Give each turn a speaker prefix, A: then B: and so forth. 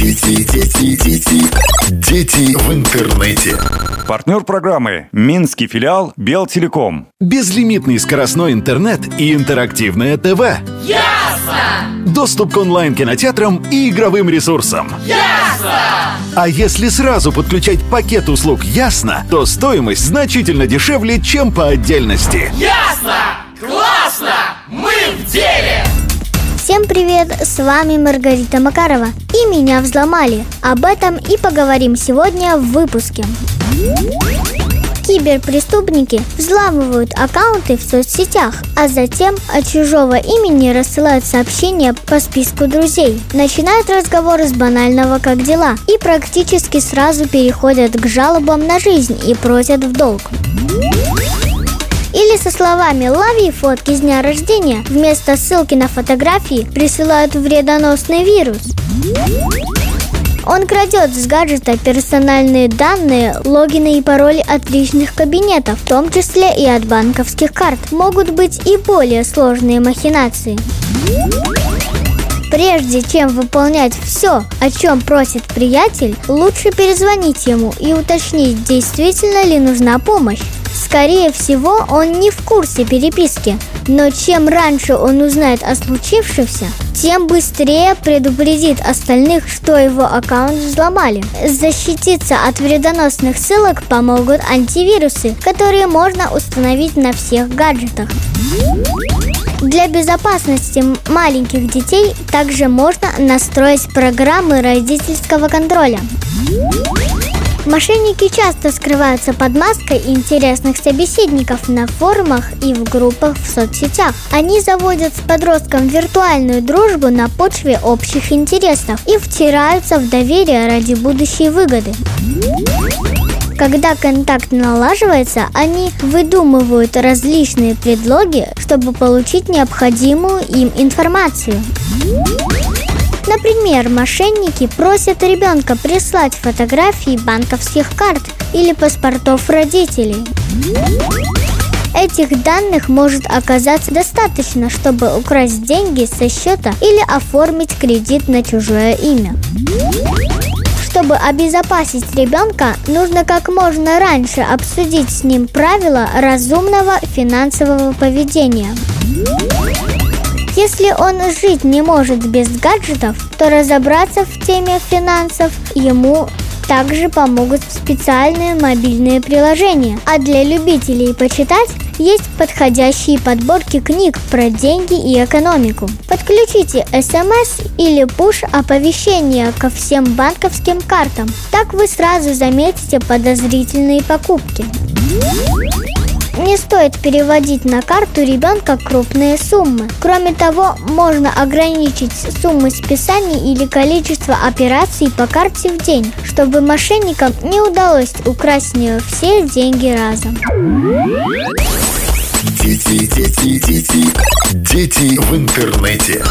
A: Дети, дети, дети, дети в интернете.
B: Партнер программы Минский филиал Белтелеком.
A: Безлимитный скоростной интернет и интерактивное ТВ.
C: Ясно!
A: Доступ к онлайн-кинотеатрам и игровым ресурсам.
C: Ясно!
A: А если сразу подключать пакет услуг «Ясно», то стоимость значительно дешевле, чем по отдельности.
C: Ясно! Классно!
D: Всем привет, с вами Маргарита Макарова И меня взломали Об этом и поговорим сегодня в выпуске Киберпреступники взламывают аккаунты в соцсетях, а затем от чужого имени рассылают сообщения по списку друзей. Начинают разговоры с банального «как дела» и практически сразу переходят к жалобам на жизнь и просят в долг. Или со словами «лови фотки с дня рождения» вместо ссылки на фотографии присылают вредоносный вирус. Он крадет с гаджета персональные данные, логины и пароли от личных кабинетов, в том числе и от банковских карт. Могут быть и более сложные махинации. Прежде чем выполнять все, о чем просит приятель, лучше перезвонить ему и уточнить, действительно ли нужна помощь. Скорее всего, он не в курсе переписки, но чем раньше он узнает о случившемся, тем быстрее предупредит остальных, что его аккаунт взломали. Защититься от вредоносных ссылок помогут антивирусы, которые можно установить на всех гаджетах. Для безопасности маленьких детей также можно настроить программы родительского контроля. Мошенники часто скрываются под маской интересных собеседников на форумах и в группах в соцсетях. Они заводят с подростком виртуальную дружбу на почве общих интересов и втираются в доверие ради будущей выгоды. Когда контакт налаживается, они выдумывают различные предлоги, чтобы получить необходимую им информацию. Например, мошенники просят ребенка прислать фотографии банковских карт или паспортов родителей. Этих данных может оказаться достаточно, чтобы украсть деньги со счета или оформить кредит на чужое имя. Чтобы обезопасить ребенка, нужно как можно раньше обсудить с ним правила разумного финансового поведения. Если он жить не может без гаджетов, то разобраться в теме финансов ему также помогут специальные мобильные приложения. А для любителей почитать есть подходящие подборки книг про деньги и экономику. Подключите смс или push оповещения ко всем банковским картам. Так вы сразу заметите подозрительные покупки. Не стоит переводить на карту ребенка крупные суммы. Кроме того, можно ограничить суммы списаний или количество операций по карте в день, чтобы мошенникам не удалось украсть с нее все деньги разом.
A: Дети, дети, дети, дети в интернете.